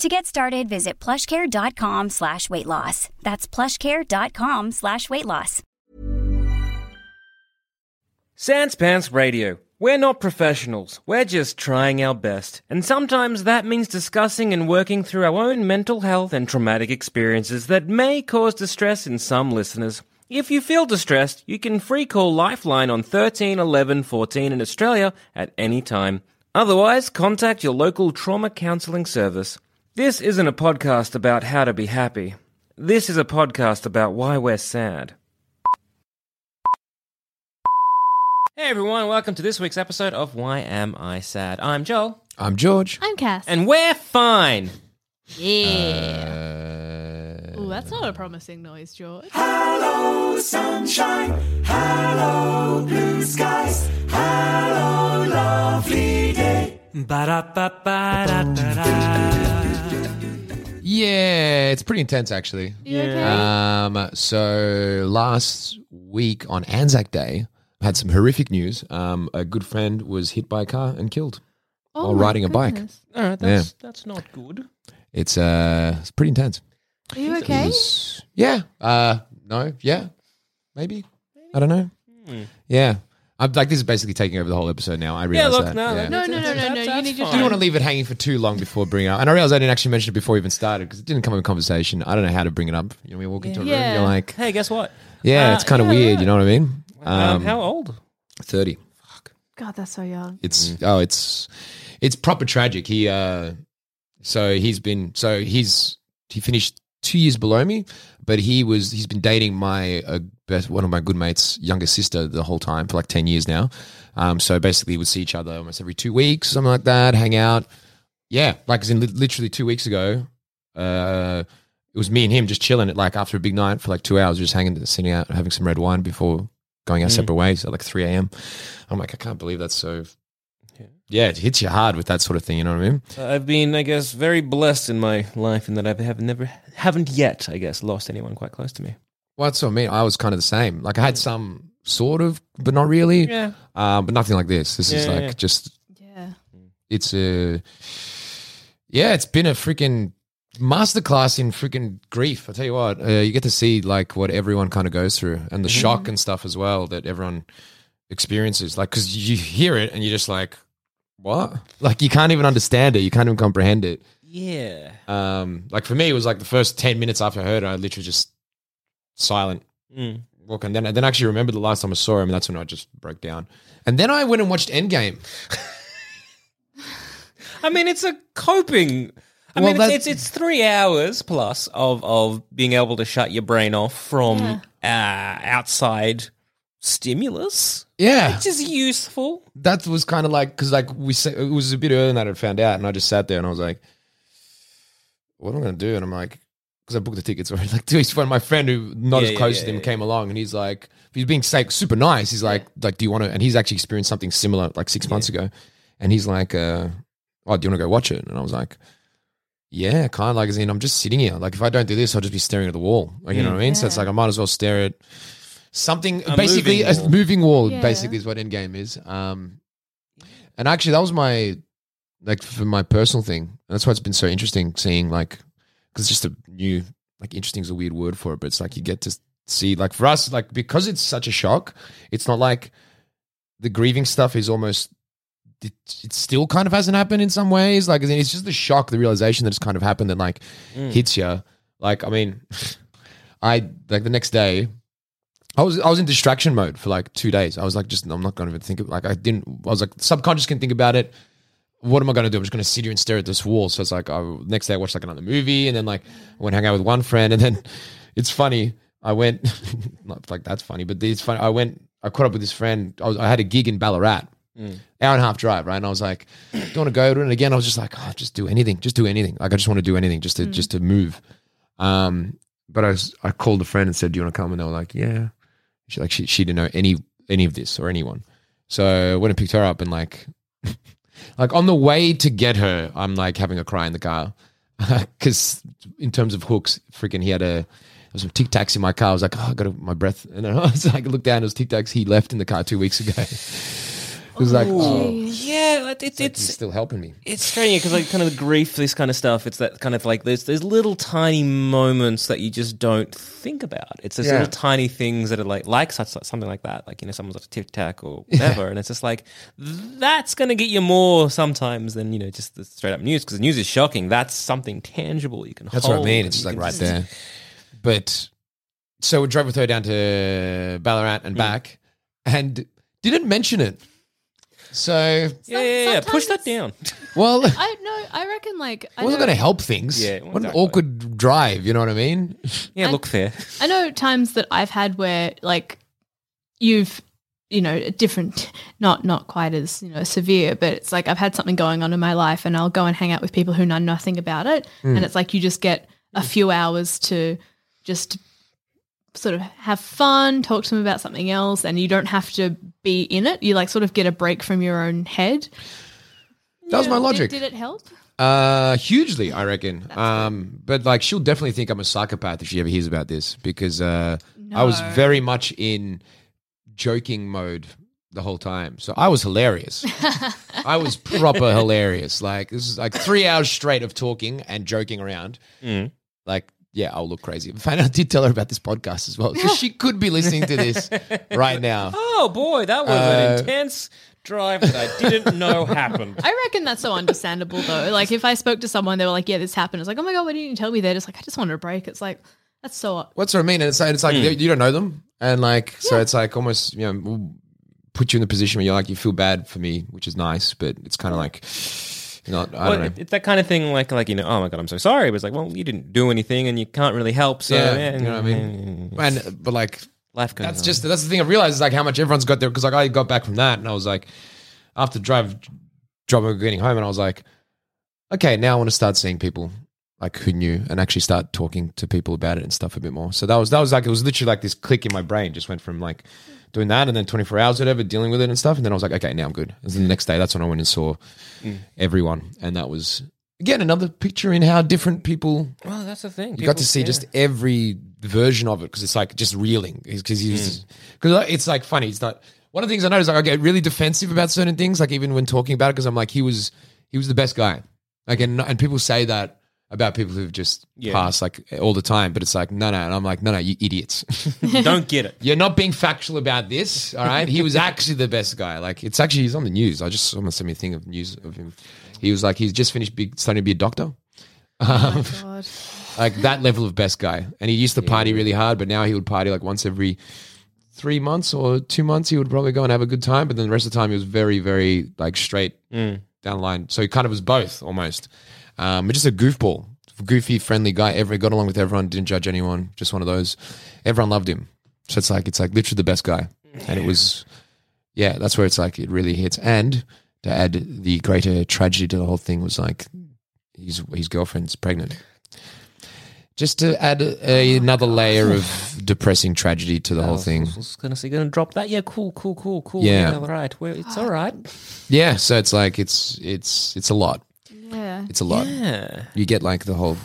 To get started, visit plushcare.com slash weight loss. That's plushcare.com slash weight loss. Sans Pants Radio. We're not professionals. We're just trying our best. And sometimes that means discussing and working through our own mental health and traumatic experiences that may cause distress in some listeners. If you feel distressed, you can free call Lifeline on 13 11 14 in Australia at any time. Otherwise, contact your local trauma counselling service. This isn't a podcast about how to be happy. This is a podcast about why we're sad. Hey everyone, welcome to this week's episode of Why Am I Sad? I'm Joel. I'm George. I'm Cass. And we're fine. yeah. oh, that's not a promising noise, George. Hello, Yeah, it's pretty intense actually. You okay? Um, so last week on Anzac Day, I had some horrific news. Um, a good friend was hit by a car and killed Oh while my riding a bike. goodness. All right, that's, that's not good. It's uh, it's pretty intense. Are you It okay? was- yeah. Uh, no. Yeah. Maybe. I don't know. Yeah. I'm like this is basically taking over the whole episode now. I Yeah, realize look, that. no, yeah. No, no, no, no, no. You that's need to I didn't want to leave it hanging for too long before bringing it up. And I realized I didn't actually mention it before we even started because it didn't come up in conversation. I don't know how to bring it up. You know, we walk into a room, Yeah. you're like, Hey, guess what? yeah, Uh, it's kind of yeah, weird. yeah. You know what I mean? Um, how old? 30. God, that's so young. It's oh, it's it's proper tragic. He uh, so he's been so he's he finished two years below me, but he was he's been dating my uh, best one of my good mates' younger sister the whole time for like ten years now. Um, so basically, we would see each other almost every two weeks, something like that, hang out. Yeah, like as in li- literally two weeks ago, uh, it was me and him just chilling at like after a big night for like two hours, just hanging, sitting out, having some red wine before going our separate ways at like three a.m. I'm like, I can't believe that's so. Yeah, it hits you hard with that sort of thing. You know what I mean? I've been, I guess, very blessed in my life in that I have never, haven't yet, I guess, lost anyone quite close to me. Well, that's what I mean. I was kind of the same. Like I had some sort of, but not really. Yeah. Um, but nothing like this. This is Yeah, like yeah. just Yeah. it's a yeah. It's been a freaking masterclass in freaking grief. I tell you what, uh, you get to see like what everyone kind of goes through and the Mm-hmm. shock and stuff as well that everyone experiences. Like because you hear it and you're just like, what? Like you can't even understand it. You can't even comprehend it. Yeah. Um, like for me, it was like the first ten minutes after I heard it, I literally just silent. Mm. Look, and then I then actually remember the last time I saw him, and that's when I just broke down. And then I went and watched Endgame. I mean, it's a coping. I Well, mean, it's, it's it's three hours plus of of being able to shut your brain off from uh, outside stimulus, Yeah, which is useful. that was kind of like because like we said it was a bit earlier than that I found out, and I just sat there and I was like, "What am I gonna do?" And I'm like, because I booked the tickets already. Like, to one my friend who not Yeah, as close yeah, to him yeah, came along, and he's like, he's being like, super nice. He's like, like, do you want to? And he's actually experienced something similar like six months ago, and he's like, uh, "Oh, do you want to go watch it?" And I was like. Yeah, kind of like as in I'm just sitting here. Like if I don't do this, I'll just be staring at the wall. Like you know what I mean? So it's like I might as well stare at something. A basically, moving a wall. moving wall. Yeah. Basically, is what Endgame is. Um, and actually, that was my like for my personal thing. And that's why it's been so interesting seeing like because it's just a new like interesting is a weird word for it, but it's like you get to see like for us like because it's such a shock. It's not like the grieving stuff is almost it, it still kind of hasn't happened in some ways. Like it's just the shock, the realization that it's kind of happened that like hits you. Like I mean, I like the next day, I was I was in distraction mode for like two days. I was like, just I'm not going to even think of like I didn't. I was like subconscious can think about it. What am I going to do? I'm just going to sit here and stare at this wall. So it's like I, next day I watched like another movie, and then like I went hang out with one friend, and then it's funny. I went not like that's funny, but it's funny. I went. I caught up with this friend. I was I had a gig in Ballarat, hour and a half drive, right? And I was like, do you want to go to it? And again, I was just like, oh, just do anything, just do anything. Like I just want to do anything, just to just to move. Um, but I was I called a friend and said, do you want to come? And they were like, yeah. She like she she didn't know any any of this or anyone. So when I picked her up and like like on the way to get her, I'm like having a cry in the car because in terms of hooks, freaking he had a there was some Tic Tacs in my car. I was like, oh, I got my breath, and I was like, looked down, it was Tic Tacs he left in the car two weeks ago. It was like, oh, Yeah, it, it, it's, like it's still helping me. it's strange because like kind of the grief, this kind of stuff. It's that kind of like there's there's little tiny moments that you just don't think about. It's those Yeah. little tiny things that are like like such something like that. Like you know, someone's got a tic tac or whatever, and it's just like that's gonna get you more sometimes than you know just the straight up news because the news is shocking. That's something tangible you can. That's what I mean. It's just like right just- there. But so we drove with her down to Ballarat Mm. and back, and didn't mention it. So Yeah, yeah, yeah. Push that down. well, it I no, I reckon like I wasn't know, going to help things. Yeah, what an exactly. awkward drive. You know what I mean? Yeah, I- look fair. I know times that I've had where like you've you know a different not not quite as you know severe but it's like I've had something going on in my life and I'll go and hang out with people who know nothing about it Hmm. and it's like you just get a few hours to just sort of have fun talk to them about something else and you don't have to be in it you like sort of get a break from your own head That was my logic. did, it help Uh, hugely, I reckon. Um, but like, she'll definitely think I'm a psychopath if she ever hears about this because uh, I was very much in joking mode the whole time. So I was hilarious. I was proper hilarious. Like this is like three hours straight of talking and joking around. Like, yeah, I'll look crazy. In fact, I did tell her about this podcast as well because she could be listening to this right now. Oh boy, that was Uh, an intense drive that I didn't know happened. I reckon that's so understandable though. Like if I spoke to someone, they were like, "Yeah, this happened." It's like, "Oh my god, why didn't you tell me that?" It's like I just wanted a break. It's like that's so. What's what I mean? And it's like, it's like you you don't know them, and like so it's like almost you know will put you in the position where you're like you feel bad for me, which is nice, but it's kind of like I Well, don't know. it- it's that kind of thing, like like you know, oh my god, I'm so sorry. But it's like, well, you didn't do anything, and you can't really help. So yeah, yeah, you know what I mean. And but like Life goes that's on. just that's the thing I realized is like how much everyone's got there because like I got back from that and I was like after drive driving getting home and I was like okay now I want to start seeing people like who knew and actually start talking to people about it and stuff a bit more so that was that was like it was literally like this click in my brain just went from like doing that and then 24 hours or whatever dealing with it and stuff and then I was like okay now I'm good and then the next day that's when I went and saw mm. everyone and that was again another picture in how different people Well, that's the thing. you got to see just every version of it because it's like just reeling because he's because mm. it's like funny. It's not one of the things I noticed. Like I get really defensive about certain things, like even when talking about it, because I'm like he was he was the best guy. Like and and people say that about people who've just Yeah. passed like all the time, but it's like no no, and I'm like no no, you idiots. don't get it. You're not being factual about this, all right? He was actually the best guy. Like it's actually he's on the news. I just someone sent me a thing of news of him. He was like he's just finished be, starting to be a doctor Oh my um, god. like that level of best guy. And he used to party really hard, but now he would party like once every three months or two months. He would probably go and have a good time, but then the rest of the time he was very, very like straight mm. down the line. So he kind of was both almost. Um, but just a goofball, goofy, friendly guy. Ever got along with everyone, didn't judge anyone. Just one of those. Everyone loved him. So it's like it's like literally the best guy. And it was, yeah, that's where it's like it really hits. And to add the greater tragedy to the whole thing was like his his girlfriend's pregnant. Just to add a, another layer of depressing tragedy to the whole thing. I was gonna say, gonna drop that. Yeah, cool, cool, cool, cool. Yeah. all right. Well, it's all right. Yeah, so it's like it's it's it's a lot. Yeah. It's a lot. Yeah. You get like the whole.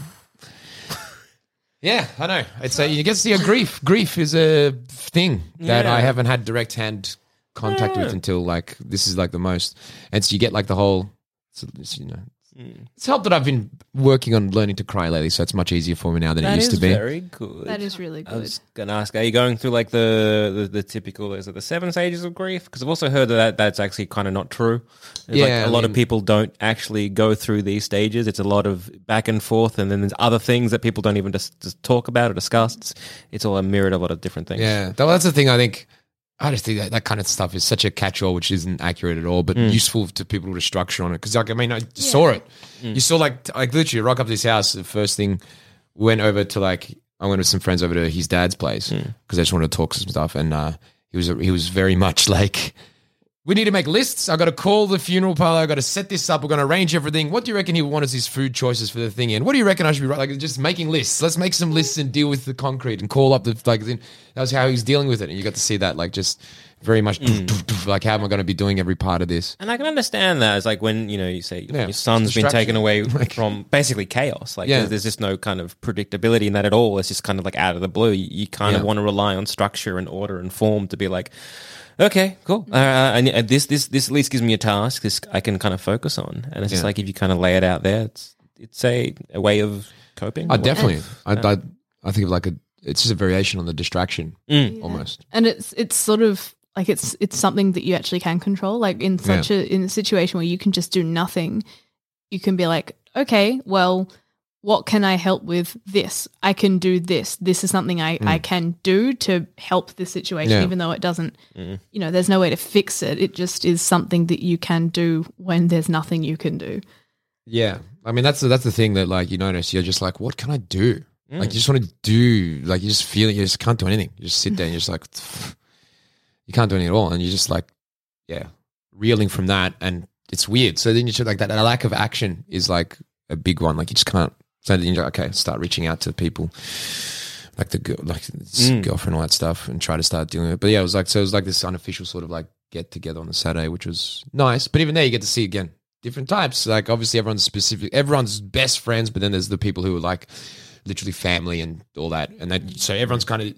Yeah, I know. It's a, you get to see a grief. Grief is a thing that I haven't had direct hand contact with until like this is like the most, and so you get like the whole, it's, it's, you know, Mm. it's helped that I've been working on learning to cry lately, so it's much easier for me now than it used to be. very good. That is really I good. was going to ask, are you going through like the the, the typical is it the seven stages of grief? Because I've also heard that that's actually kind of not true. It's like Yeah, a I lot of people don't actually go through these stages. It's a lot of back and forth, and then there's other things that people don't even just, just talk about or discuss. It's, it's all a mirror of a lot of different things. Yeah, that- that's the thing. I think I just think that that kind of stuff is such a catch-all, which isn't accurate at all, but mm. useful to people with a structure on it. Because like, I mean, I saw it. Mm. You saw like like literally rock up to this house. The first thing went over to like I went with some friends over to his dad's place mm. because I just wanted to talk some stuff, and uh, he was he was very much like. We need to make lists. I've got to call the funeral parlor. I've got to set this up. We're going to arrange everything. What do you reckon he wants his food choices for the thing in? What do you reckon I should be like? Just making lists. Let's make some lists and deal with the concrete and call up the like. That was how he's dealing with it, and you got to see that like just very much mm. like how am I going to be doing every part of this? And I can understand that. It's like when you know you say Yeah, your son's been taken away from basically chaos. Like Yeah. there's, there's just no kind of predictability in that at all. It's just kind of like out of the blue. You, you kind of want to rely on structure and order and form to be like, okay, cool. Uh, and uh, this this this at least gives me a task. This I can kind of focus on. And it's just Yeah. like if you kind of lay it out there, it's it's a, a way of coping. I definitely. I, I I think of like a. It's just a variation on the distraction almost. and it's it's sort of like it's it's something that you actually can control like in such a in a situation where you can just do nothing you can be like okay well what can i help with this i can do this this is something i i hmm. can do to help this situation Yeah. even though it doesn't mm-hmm. you know there's no way to fix it it just is something that you can do when there's nothing you can do Yeah, I mean that's the, that's the thing that like you notice you're just like, what can I do? Mm. Like you just want to do, like you just feel it, you just can't do anything. You just sit there and you're just like, you can't do anything at all, and you're just like, yeah, reeling from that, and it's weird. So then you should like that, that lack of action is like a big one. Like you just can't. So then you're like, okay, start reaching out to people. Like the girl, like this mm. girlfriend, all that stuff, and try to start doing it. But yeah, it was like so. It was like this unofficial sort of like get together on the Saturday, which was nice. But even there, you get to see again different types. Like obviously everyone's specific, everyone's best friends, but then there's the people who are like literally family and all that. And that so everyone's kind of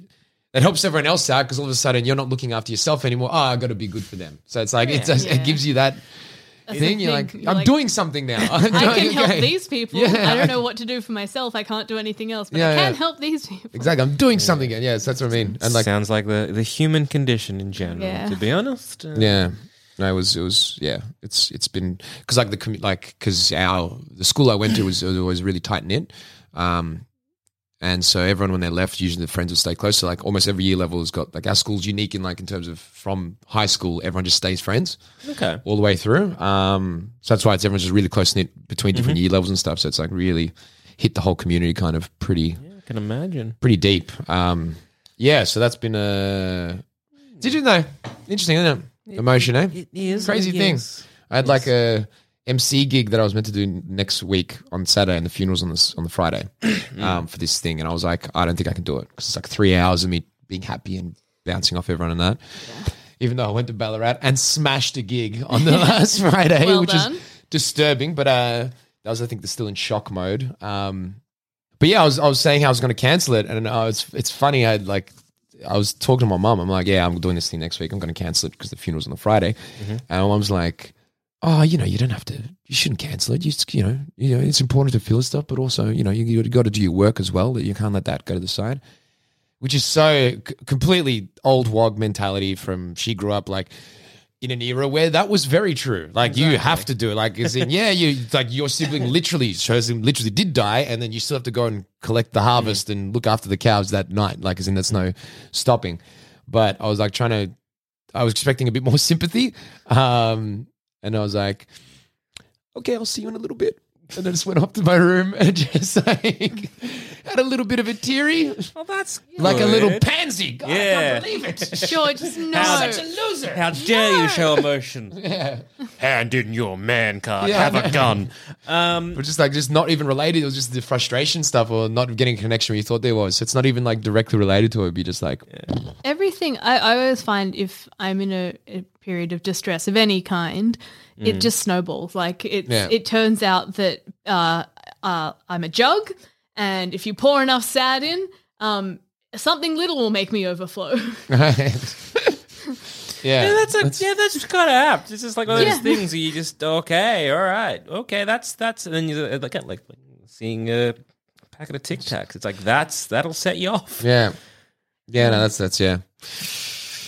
that helps everyone else out because all of a sudden you're not looking after yourself anymore. Ah, oh, I got to be good for them. So it's like it, does, Yeah. it gives you that That's thing. You're like, You're I'm like, doing something now. I can help Okay. these people. Yeah. I don't know what to do for myself. I can't do anything else, but Yeah, I can yeah. help these people. Exactly, I'm doing something. Yeah, yes, that's what I mean. And like, sounds like the the human condition in general. Yeah. To be honest, Uh, Yeah. No, it was it was yeah. It's it's been because like the like because our the school I went to was was really tight knit, um, and so everyone when they left, usually the friends would stay close. So like almost every year level has got like our school's unique in like in terms of from high school, everyone just stays friends Okay. all the way through. Um, so that's why it's everyone's just really close knit between different year levels and stuff. So it's like really hit the whole community kind of pretty Yeah, I can imagine. pretty deep. Um, yeah, so that's been a. Did you know? Interesting, isn't it? Emotion, eh? It is Crazy it thing. I had like a MC gig that I was meant to do next week on Saturday, and the funeral's on this on the Friday um, for this thing, and I was like, I don't think I can do it because it's like three hours of me being happy and bouncing off everyone and that. Even though I went to Ballarat and smashed a gig on the last Friday, Well which done. is disturbing, but uh, that was I think they're still in shock mode. Um, but yeah, I was I was saying how I was going to cancel it, and uh, it's it's funny. I like I was talking to my mum. I'm like, yeah, I'm doing this thing next week. I'm going to cancel it because the funeral's on the Friday. And my mum's like, oh, you know, you don't have to. You shouldn't cancel it. You just, you know, you know, it's important to feel stuff, but also, you know, you, you got to do your work as well. That you can't let that go to the side. Which is so c- completely old wog mentality from she grew up like in an era where that was very true. Like you have to do it. Like as in, yeah, you like your sibling literally shows him literally did die, and then you still have to go and collect the harvest and look after the cows that night. Like as in, that's no stopping. But I was like trying to, I was expecting a bit more sympathy, um, and I was like, okay, I'll see you in a little bit. And then just went up to my room and just like had a little bit of a teary, Well, that's like a little pansy. God, I Yeah. can't believe it. George, no. Such a loser. How dare you show emotion? Yeah. Hand in your man card. Yeah. Have a gun. Um, But just like just not even related. It was just the frustration stuff or not getting a connection where you thought there was. So it's not even like directly related to it. It'd be just like Everything I, I always find if I'm in a, a period of distress of any kind, it just snowballs. Like it, Yeah. it turns out that uh, uh, I'm a jug, and if you pour enough sad in, um, something little will make me overflow. yeah, Yeah, Yeah, that's, a, yeah, that's kind of apt. It's just like one of those Yeah. things where you just okay, all right, okay, that's that's, and then you uh, like like seeing a packet of Tic Tacs. It's like that's that'll set you off. yeah, yeah. No, that's that's yeah.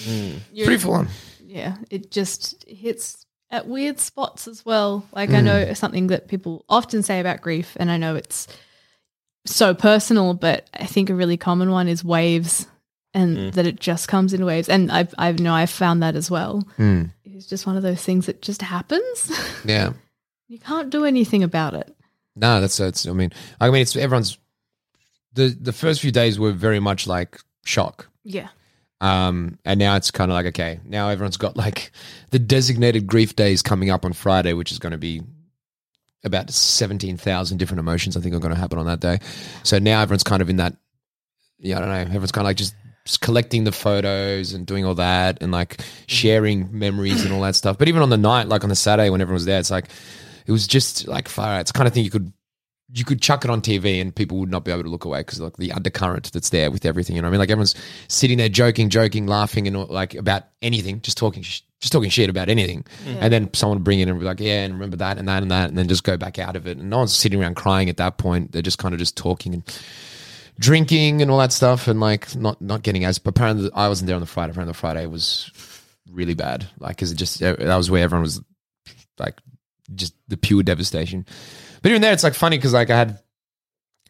You're- Pretty full on. yeah, it just hits at weird spots as well. Like I know something that people often say about grief, and I know it's so personal, but I think a really common one is waves, and that it just comes in waves. And I've I know I've found that as well. Mm. It's just one of those things that just happens. Yeah. you can't do anything about it. No, that's that's. I mean, I mean, it's everyone's. The the first few days were very much like shock. Yeah. Um, and now it's kind of like okay, now everyone's got like the designated grief days coming up on Friday, which is going to be about seventeen thousand different emotions. I think are going to happen on that day. So now everyone's kind of in that. Yeah, I don't know. Everyone's kind of like just, just collecting the photos and doing all that and like sharing memories and all that stuff. But even on the night, like on the Saturday when everyone was there, it's like it was just like fire. It's the kind of thing you could you could chuck it on TV and people would not be able to look away because like the undercurrent that's there with everything. You know, what I mean, like everyone's sitting there joking, joking, laughing, and like about anything, just talking, sh- just talking shit about anything. Mm-hmm. And then someone would bring in and be like, yeah, and remember that and that and that, and then just go back out of it. And no one's sitting around crying at that point. They're just kind of just talking and drinking and all that stuff, and like not not getting as. But apparently, I wasn't there on the Friday. Apparently, the Friday was really bad. Like, because it just that was where everyone was like just the pure devastation. But even there, it's like funny because like I had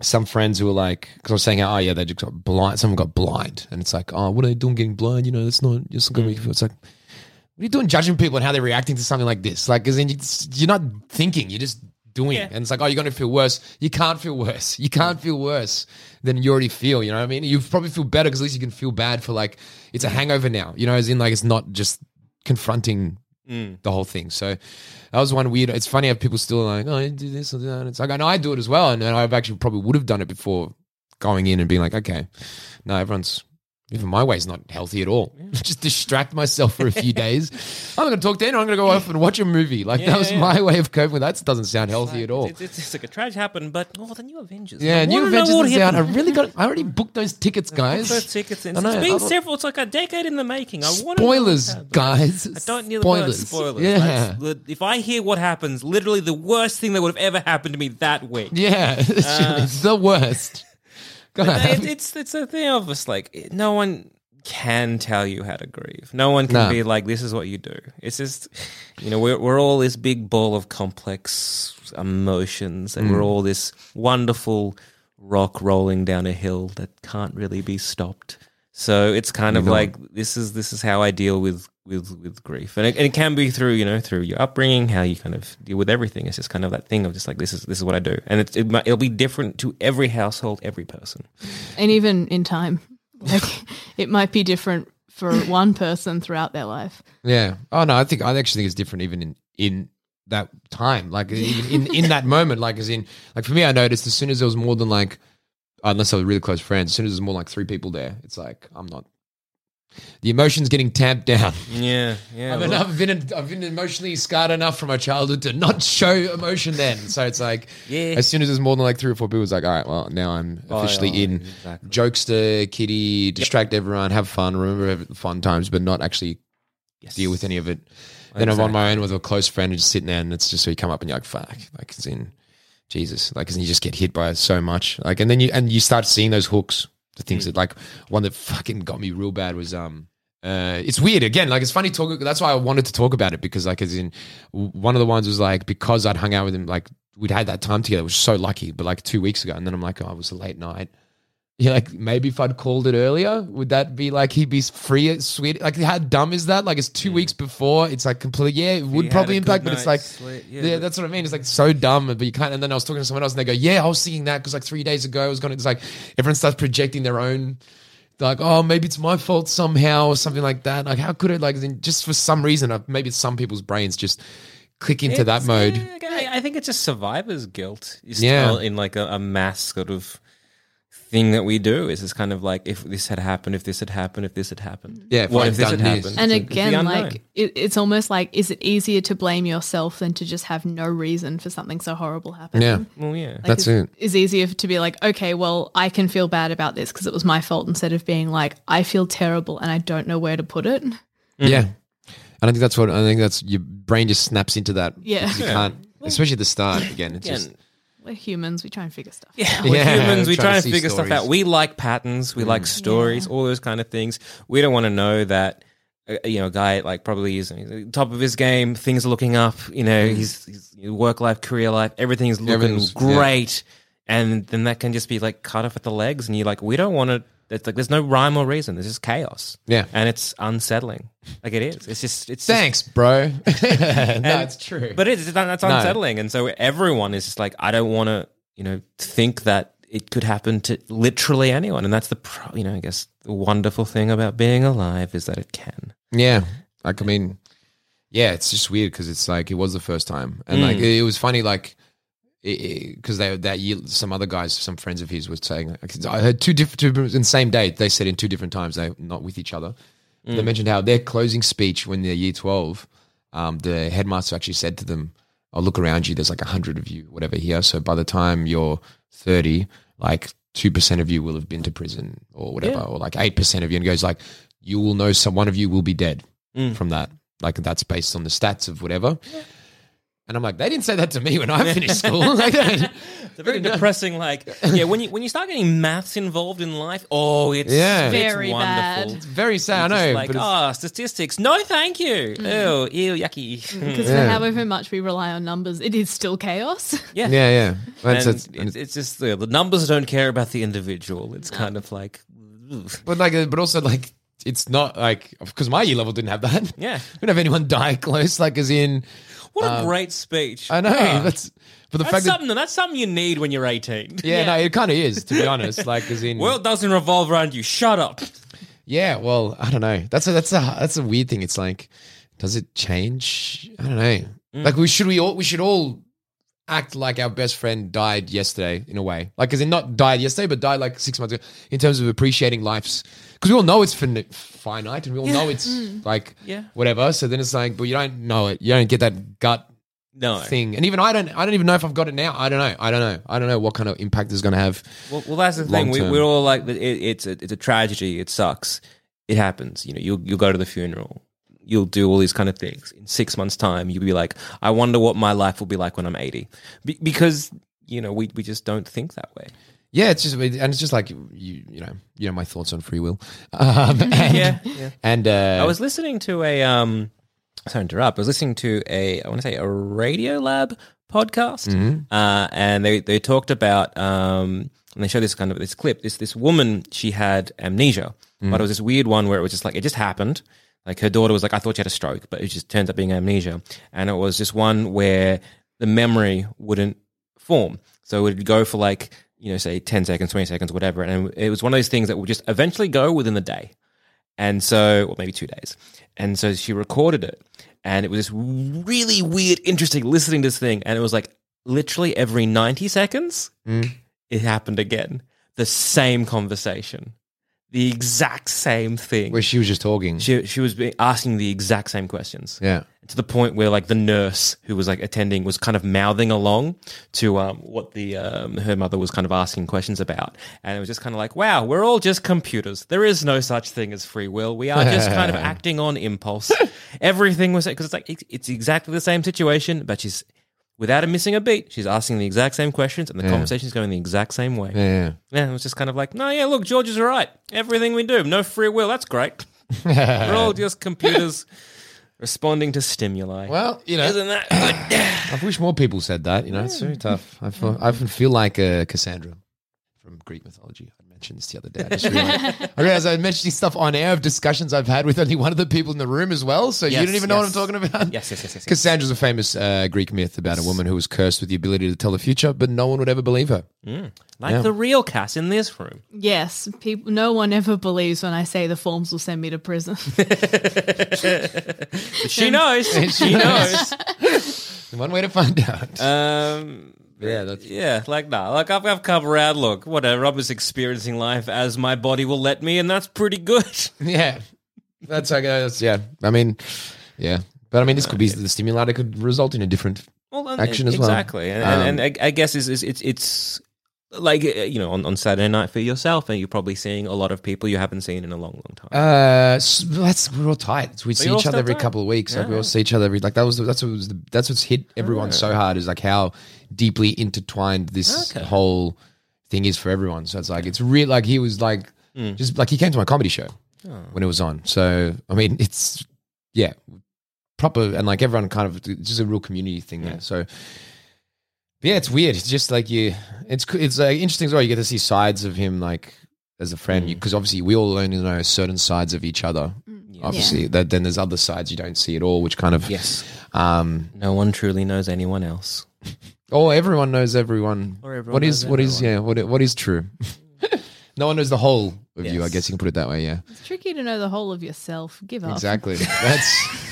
some friends who were like, because I was saying, oh yeah, they just got blind. Someone got blind, and it's like, oh, what are they doing getting blind? You know, that's not just going to make you feel. It's like, what are you doing judging people and how they're reacting to something like this? Like, because then you, you're not thinking, you're just doing, and it's like, oh, you're going to feel worse. You can't feel worse. You can't mm. feel worse than you already feel. You know what I mean? You probably feel better because at least you can feel bad for like it's a mm. hangover now. You know, as in like it's not just confronting Mm. the whole thing. So that was one weird. It's funny how people still like, oh, you do this or that. And it's like know I do it as well, and, and I've actually probably would have done it before going in and being like, okay, no, everyone's. Even my way's not healthy at all. Just distract myself for a few days. I'm not going to talk to anyone. I'm going to go off and watch a movie. Like Yeah, that was yeah. my way of coping with that. Doesn't sound healthy at all. It's, it's, it's like a tragedy happened, but oh, the new Avengers. Yeah, I New Avengers is out. I really got. I already booked those tickets, guys. Those tickets. in. I know, It's been several. It's like a decade in the making. I want Spoilers, guys. I don't need spoilers. spoilers. Yeah, the- if I hear what happens, literally the worst thing that would have ever happened to me that week. yeah, it's uh, the worst. God, It- it's it's a thing of just like no one can tell you how to grieve. No one can No. be like, "This is what you do." It's just, you know, we're we're all this big ball of complex emotions, and Mm. we're all this wonderful rock rolling down a hill that can't really be stopped. So it's kind of know. like this is this is how I deal with with with grief, and it, and it can be through you know through your upbringing, how you kind of deal with everything. It's just kind of that thing of just like this is this is what I do, and it, it might, it'll be different to every household, every person. And even in time, like it might be different for one person throughout their life. Yeah. Oh no, I think I actually think it's different even in in that time, like even in in that moment, like as in like for me, I noticed as soon as there was more than like unless I was really close friends, as soon as there's more like three people there, it's like I'm not. The emotions getting tamped down. Yeah, yeah. I mean, well- I've been I've been emotionally scarred enough from my childhood to not show emotion then. So it's like, Yeah. as soon as there's more than like three or four people, it's like, all right, well, now I'm Oh, officially yeah, in. exactly. Jokester, kitty, distract everyone, have fun, remember fun times, but not actually Yes. deal with any of it. Then I'm on my own with a close friend and just sitting there, and it's just so you come up and you're like, fuck, like it's in Jesus, like 'cause you just get hit by it so much, like, and then you and you start seeing those hooks, the things that like one that fucking got me real bad was um. Uh, it's weird again. Like it's funny talking. That's why I wanted to talk about it because, like, as in one of the ones was like because I'd hung out with him, like we'd had that time together, which was so lucky. But like two weeks ago, and then I'm like, oh, it was a late night. Yeah, like maybe if I'd called it earlier, would that be like he'd be free, sweet? Like how dumb is that? Like it's two weeks before. It's like complete. Yeah, it would probably impact, but it's like yeah, yeah, that's what I mean. It's like so dumb, but you can't. And then I was talking to someone else, and they go, "Yeah, I was thinking that because like three days ago, I was going to." It's like everyone starts projecting their own. Like, oh, maybe it's my fault somehow, or something like that. Like, how could it? Like, just for some reason, uh, maybe some people's brains just click into that mode. I think it's just survivor's guilt. Yeah. yeah. in like a, a mass sort of thing that we do. Is this kind of like if this had happened, if this had happened, if this had happened. Mm-hmm. Yeah, if what I'd if this had this. happened? And It's again, like it, it's almost like, is it easier to blame yourself than to just have no reason for something so horrible happening? Yeah, well, yeah. Like, That's it's, it. Is easier to be like, okay, well, I can feel bad about this because it was my fault, instead of being like, I feel terrible and I don't know where to put it. Mm. yeah. And I think that's what I think that's your brain just snaps into that. Yeah. because you can't, especially at the start. Again, it's just Again, We're humans. We try and figure stuff. Yeah, we're Yeah, humans. We try to and see figure stuff out. We like patterns. We like mm. stories. All those kind of things. We don't want to know that. Uh, you know, a guy like probably is uh, top of his game. Things are looking up. You know, mm. his, his work life, career life, everything's looking Everything's- great. And then that can just be like cut off at the legs. And you're like, we don't want to. It's like there's no rhyme or reason. There's just chaos. Yeah. and it's unsettling. Like it is. It's just. It's just- thanks, bro. no, it's true. but it is. That's No. unsettling, and so everyone is just like, I don't want to, you know, think that it could happen to literally anyone, and that's the, pro- you know, I guess the wonderful thing about being alive is that it can. Yeah, like I mean, yeah, it's just weird because it's like it was the first time, and like mm. it, it was funny, like because they that year some other guys, some friends of his, were saying I heard two different two, in the same day. They said in two different times they not with each other. They mentioned how their closing speech when they're year twelve, um, the headmaster actually said to them, "I'll look around you. There's like a hundred of you, whatever here. So by the time you're thirty, like." Two percent of you will have been to prison, or whatever, or like eight percent of you, and goes like, you will know some one of you will be dead from that. Like that's based on the stats of whatever. And I'm like, they didn't say that to me when I finished school. Like, they- It's a very depressing, like, yeah, when you when you start getting maths involved in life, oh, it's Yeah. it's Very wonderful. bad. It's very sad. It's I just know, like, but it's, ah, statistics. No, thank you. Ew, ew, yucky. Because Yeah. for however much we rely on numbers, it is still chaos. yeah, yeah, yeah. But it's, And it's- it's, it's just the, the numbers don't care about the individual. It's kind of like, ugh. but like, uh, but also like, it's not like because my year level didn't have that. Yeah. we didn't have anyone die close. Like, as in, what a great speech. I know Ah. that's but the That's fact that something. that's something you need when you're 18. yeah, no, it kind of is to be honest. Like, as in, World doesn't revolve around you. Shut up. Yeah, well, I don't know. That's a that's a that's a weird thing. It's like, does it change? I don't know. Like, we should we all we should all act like our best friend died yesterday in a way, like, as in not died yesterday, but died like six months ago. In terms of appreciating life's, because we all know it's fin- finite, and we all know it's mm. like Yeah. whatever. So then it's like, but you don't know it. You don't get that gut No. thing, and even I don't. I don't even know if I've got it now. I don't know. I don't know. I don't know what kind of impact it's going to have. Well, well, that's the thing. We, we're all like, it, it's a, it's a tragedy. It sucks. It happens. You know, you'll you'll go to the funeral. You'll do all these kind of things. In six months' time, you'll be like, I wonder what my life will be like when I'm 80, Be- because you know we we just don't think that way. Yeah, it's just and it's just like you you know you know my thoughts on free will. Um, and, Yeah, yeah. And uh, I was listening to a um sorry to interrupt. I was listening to a I want to say a Radio Lab podcast, uh, and they they talked about um and they showed this kind of this clip. This this woman she had amnesia, but it was this weird one where it was just like it just happened. Like her daughter was like, I thought she had a stroke, but it just turns up being amnesia, and it was just one where the memory wouldn't form. So it would go for like, you know, say 10 seconds, 20 seconds, whatever. And it was one of those things that would just eventually go within the day. And so, or maybe two days. And so she recorded it. And it was this really weird, interesting listening to this thing. And it was like literally every 90 seconds, mm. it happened again. The same conversation, the exact same thing. where she was just talking. She, she was be- asking the exact same questions yeah. to the point where like the nurse who was like attending was kind of mouthing along to um, what the um, her mother was kind of asking questions about and it was just kind of like wow we're all just computers there is no such thing as free will we are just kind of acting on impulse everything was because it's like it's, it's exactly the same situation but she's without him missing a beat she's asking the exact same questions and the conversation's going the exact same way Yeah. yeah, it was just kind of like, no, yeah, look, George is right. Everything we do, no free will. That's great. We're all just computers responding to stimuli. Well, you know, Isn't that good? I wish more people said that. You know, it's very tough. I feel, I often feel like uh, Cassandra from Greek mythology. I mentioned this the other day. I, just realized, I realized I mentioned stuff on air of discussions I've had with only one of the people in the room as well. So Yes, you don't even know what I'm talking about. Yes, yes, yes, yes, yes. Cassandra's a famous uh, Greek myth about a woman who was cursed with the ability to tell the future, but no one would ever believe her. like Yeah. the real Cass in this room. yes, people. No one ever believes when I say the forms will send me to prison. She knows. she knows. One way to find out. Um, yeah, that's yeah, like nah, like I've, I've come around. Look, whatever. I'm just experiencing life as my body will let me, and that's pretty good. yeah. That's okay. That's yeah. I mean, yeah. But I mean, this could be the stimulator could result in a different Well, Action as well. exactly, and, Um, and, and I, I guess is, is it's it's like uh, you know on, on Saturday night for yourself, and you're probably seeing a lot of people you haven't seen in a long, long time. Uh, that's we're all tight. We see each other every tight? couple of weeks. Like we Yeah. all see each other every like that was that's what was the, that's what's hit everyone so hard is like how deeply intertwined this Okay. whole thing is for everyone. So it's like it's real. Like he was like Mm. just like he came to my comedy show Oh. when it was on. So I mean, it's yeah, proper and like everyone kind of just a real community thing there. So. Yeah, it's weird. It's just like you. It's co- it's like interesting as well. You get to see sides of him, like as a friend, Mm. because obviously we all only know certain sides of each other. Obviously, that then there's other sides you don't see at all, which kind of Yes, Um, no one truly knows anyone else. Oh, everyone knows everyone. Or everyone what is knows what is everyone. yeah what i- what is true? no one knows the whole of you. I Yes. guess you can put it that way. Yeah, It's tricky to know the whole of yourself. Give up. exactly. That's.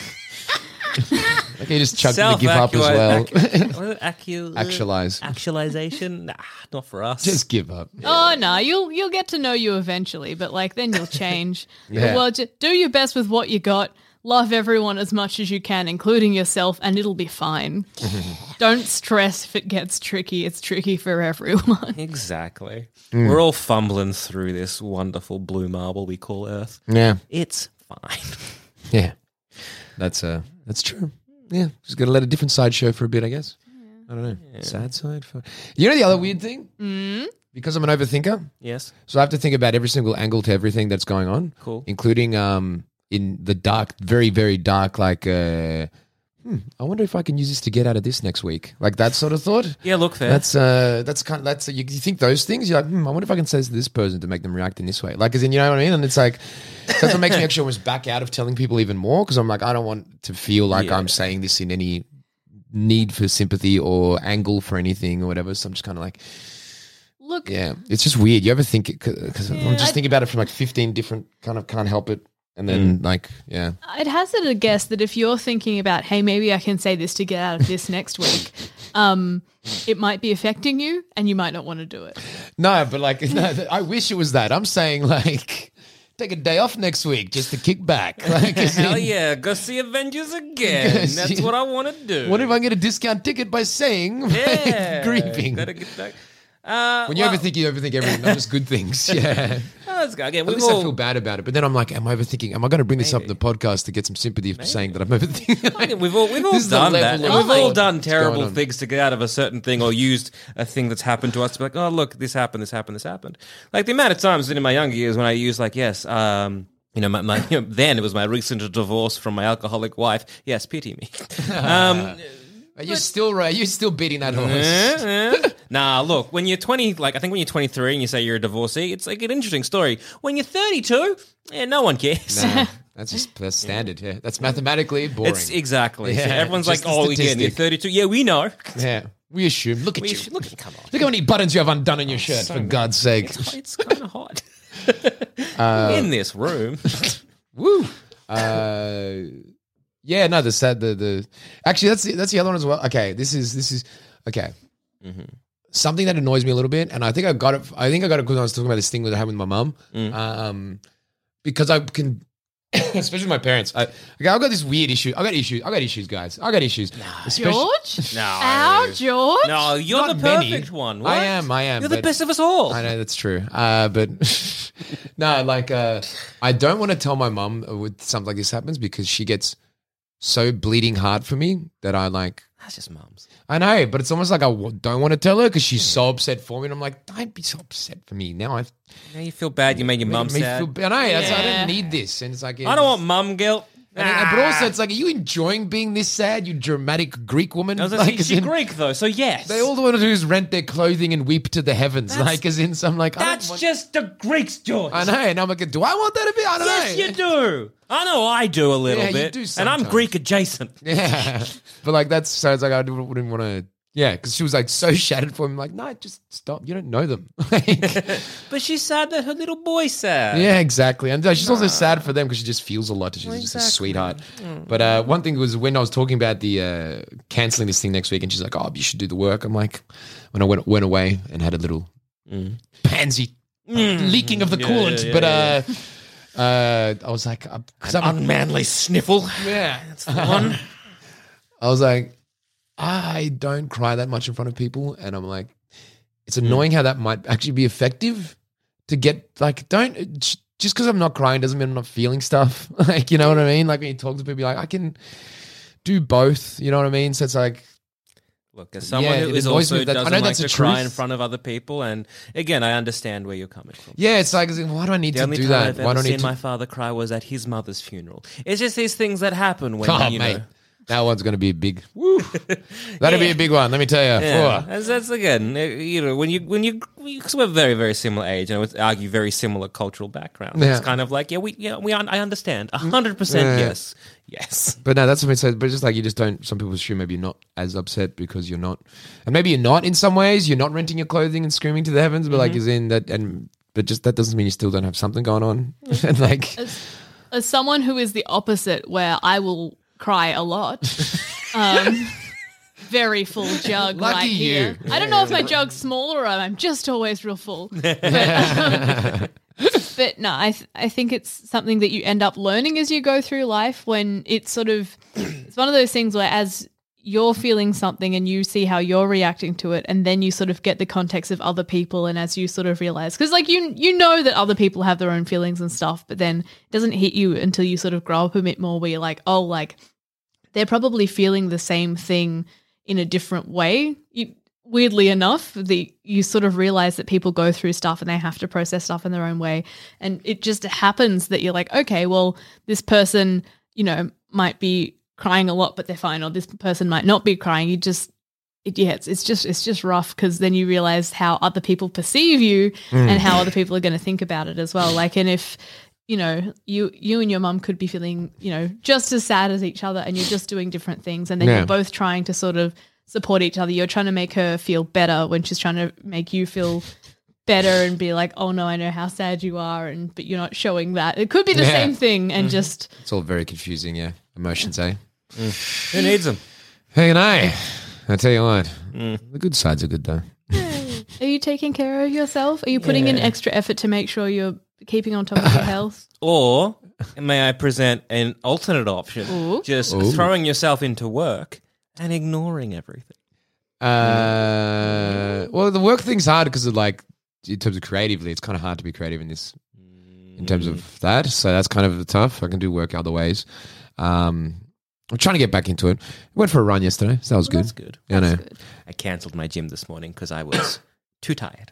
okay, you just chuck the give up as Self-actua- well. Actualize. Actualization? Nah, not for us. just give up. Oh no, you'll you'll get to know you eventually, but like then you'll change. Yeah. Well, ju- do your best with what you got. Love everyone as much as you can, including yourself, and it'll be fine. Don't stress if it gets tricky. It's tricky for everyone. exactly. Mm. We're all fumbling through this wonderful blue marble we call Earth. Yeah, It's fine. yeah. That's uh, that's true. Yeah, just gotta let a different side show for a bit, I guess. I don't know. Sad side. For... You know the other weird thing? Mm. Because I'm an overthinker, yes. so I have to think about every single angle to everything that's going on. Cool. including um in the dark, very very dark. Like, uh, hmm, I wonder if I can use this to get out of this next week. Like that sort of thought. Yeah, look fair. That's uh, that's kind of that's you, you think those things. You're like, hmm, I wonder if I can say this to this person to make them react in this way. Like, as in, you know what I mean? And it's like that's what makes me actually almost back out of telling people even more because I'm like, I don't want to feel like Yeah. I'm saying this in any need for sympathy or angle for anything or whatever. So I'm just kind of like, Look, yeah, it's just weird. You ever think it? Because I'm just I- thinking about it from like 15 different kind of can't help it, and then like, yeah, I'd hazard a guess that if you're thinking about, hey, maybe I can say this to get out of this next week, um, it might be affecting you, and you might not want to do it. no, but like, no, I wish it was that. I'm saying like, take a day off next week just to kick back. Like, Hell in, yeah, go see Avengers again. That's see- what I want to do. What if I get a discount ticket by saying yeah, grieving? Gotta get back. Uh, When you well, overthink, you overthink everything, not just good things. Yeah. Let's go again. At least I all, feel bad about it. But then I'm like, am I overthinking? Am I going to bring this up in the podcast to get some sympathy for saying that I'm overthinking? We've all we've all This is the done that, we've all done terrible things to get out of a certain thing, or used a thing that's happened to us to be like, oh look, this happened, this happened, this happened. Like the amount of times in my younger years when I used like, yes, um, you know, my, my you know, then it was my recent divorce from my alcoholic wife. Yes, pity me. um, Are you still right? You're still beating that horse. eh, eh. Nah, look, when you're 20, like I think when you're 23 and you say you're a divorcee, it's like an interesting story. When you're 32, yeah, no one cares. Nah, that's just that's standard. Yeah, that's mathematically boring. It's exactly. So Yeah, everyone's like, oh, again, you're 32. Yeah, we know. yeah, we assume. Look at We you. should, look, come on. Look how many buttons you have undone on your shirt. so for. God's sake. It's, it's kind of hot Uh, in this room. Woo. Uh, yeah, no, the sad the the actually that's the, that's the other one as well. Okay, this is this is okay. Mm-hmm. Something that annoys me a little bit, and I think I got it. I think I got it because I was talking about this thing that I had with my mum. Mm. Um, because I can, especially my parents. I okay, I've got this weird issue. I got issues. I got issues, guys. I got issues. Especially- George? No. Ow, George? No, you're Not the many. perfect one. I am. I am. You're the but- best of us all. I know that's true. Uh, but no, like uh, I don't want to tell my mum when something like this happens because she gets so bleeding hard for me that I like. That's just mums. I know, but it's almost like I w- don't want to tell her because she's hmm. so upset for me, and I'm like, don't be so upset for me now. I Now you feel bad. You made your mum sad. feel. I know. That's, I Yeah. don't need this, and it's like I don't want mum guilt. And, it- but also, ah. it's like, are you enjoying being this sad? You dramatic Greek woman. Like, like, she's in- Greek though, so yes. They all want to do is rent their clothing and weep to the heavens. That's- like, as in some like. That's want- just the Greeks, George. I know, and I'm like, do I want that to be? I don't Yes, know. you do. I know I do a little Yeah, you bit, do and I'm. Greek adjacent. Yeah, but like that's so it's like I wouldn't want to. Yeah, because she was like so shattered for him. Like, no, just stop. You don't know them. Like, But she's sad that her little boy's sad. yeah, exactly. And uh, she's also sad for them because she just feels a lot. She's just a Exactly. sweetheart. But uh, one thing was when I was talking about the uh, canceling this thing next week, and she's like, "Oh, you should do the work." I'm like, when I went went away and had a little pansy leaking of the Mm. Yeah, coolant, yeah, but yeah, uh, uh, I was like, uh, 'cause I'm- Unmanly sniffle. yeah. That's the one. I was like, I don't cry that much in front of people, and I'm like, it's hmm. annoying how that might actually be effective to get like don't just because I'm not crying doesn't mean I'm not feeling stuff. like you know what I mean? Like when you talk to people, like I can do both. You know what I mean? So it's like Look, as someone Yeah, who is also that- doesn't know like to cry in front of other people, and again, I understand where you're coming from. yeah, it's like why do I need The to do that? I've Why do I seen to? my father cry was at his mother's funeral. It's just these things that happen when oh you mate, know. That one's gonna be a big. Woo. That'll be a big one. Let me tell you. Yeah, that's, that's again, uh, you know, when you when you because we're very very similar age, and I would argue very similar cultural background. Yeah. It's kind of like yeah, we yeah we un- I understand a hundred percent Yeah. yes yes. But no, that's what it says. But just like you just don't. Some people assume maybe you're not as upset because you're not, and maybe you're not in some ways. You're not renting your clothing and screaming to the heavens, but like Mm-hmm. is in that, and but just that doesn't mean you still don't have something going on. and like, As someone who is the opposite, where I will cry a lot, um, very full jug Lucky right you. here. I don't know if my jug's small or I'm just always real full. But, um, but no, I th- I think it's something that you end up learning as you go through life. When it's sort of it's one of those things where as you're feeling something and you see how you're reacting to it and then you sort of get the context of other people and as you sort of realize because like you you know that other people have their own feelings and stuff but then it doesn't hit you until you sort of grow up a bit more where you're like oh like they're probably feeling the same thing in a different way. You, weirdly enough the you sort of realize that people go through stuff and they have to process stuff in their own way and it just happens that you're like okay well this person you know might be crying a lot but they're fine or this person might not be crying you just it, yeah it's, it's just it's just rough because then you realize how other people perceive you and how other people are going to think about it as well like and if you know you you and your mum could be feeling you know just as sad as each other and you're just doing different things and then Yeah. you're both trying to sort of support each other you're trying to make her feel better when she's trying to make you feel better and be like oh no i know how sad you are and but you're not showing that it could be the Yeah. same thing and just it's all very confusing. Yeah, emotions, eh? Who needs them? Hey, and I, I tell you what, Mm. the good sides are good though. Are you taking care of yourself? Are you putting in extra effort to make sure you're keeping on top of your health? Or may I present an alternate option? Ooh. Just Ooh. throwing yourself into work and ignoring everything. Uh, well, the work thing's hard because of like in terms of creatively, it's kind of hard to be creative in this in terms of that. So that's kind of tough. I can do work other ways. Um, I'm trying to get back into it. Went for a run yesterday, so that was good. That's good. Yeah, I know. I cancelled my gym this morning because I was too tired.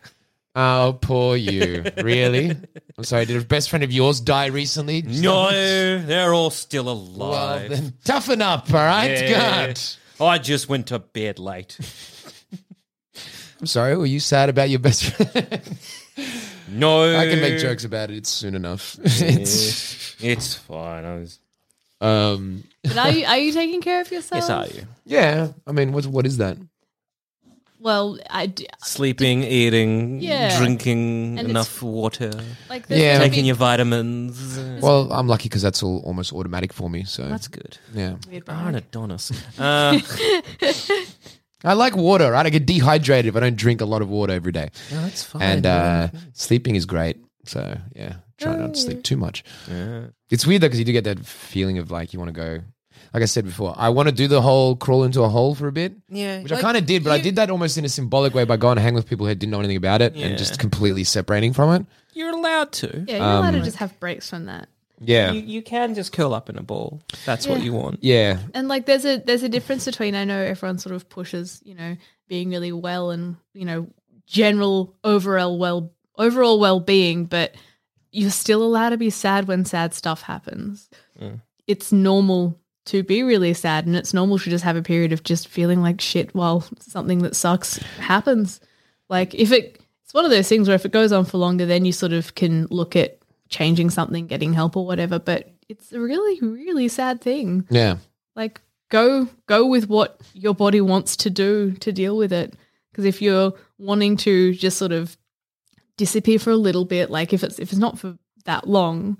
Oh, poor you. really? I'm sorry. Did a best friend of yours die recently? No, they're all still Well, alive. then toughen up, all right? Yeah. God. Oh, I just went to bed late. I'm sorry. Were you sad about your best friend? No, I can make jokes about it. It's soon enough. it's, It's fine. I was. Um, But are you are you taking care of yourself? Yes, are you yeah. I mean, what what is that? Well, I d- sleeping, eating, Yeah. drinking And enough water, like there's Yeah. gonna taking be your vitamins? Well, I'm lucky because that's all almost automatic for me. So That's good. yeah, weird Oh, an. Adonis. Uh, I like water. Right, I get dehydrated if I don't drink a lot of water every day, no, that's fine. and uh, sleeping is great. So yeah, try not to sleep too much. Yeah. It's weird though because you do get that feeling of like you want to go. Like I said before, I want to do the whole crawl into a hole for a bit. Yeah, Which I kind of did, but I did that almost in a symbolic way by going to hang with people who didn't know anything about it Yeah. and just completely separating from it. You're allowed to. Yeah, you're allowed to Um, just have breaks from that. Yeah. You, you can just curl up in a ball. That's what Yeah. you want. yeah. And like there's a there's a difference between I know everyone sort of pushes, you know, being really well and, you know, general overall well overall well being, but you're still allowed to be sad when sad stuff happens. Mm. It's normal to be really sad and it's normal to just have a period of just feeling like shit while something that sucks happens. Like if it it's one of those things where if it goes on for longer then you sort of can look at changing something, getting help or whatever, but it's a really really sad thing Yeah. like go go with what your body wants to do to deal with it because if you're wanting to just sort of disappear for a little bit like if it's if it's not for that long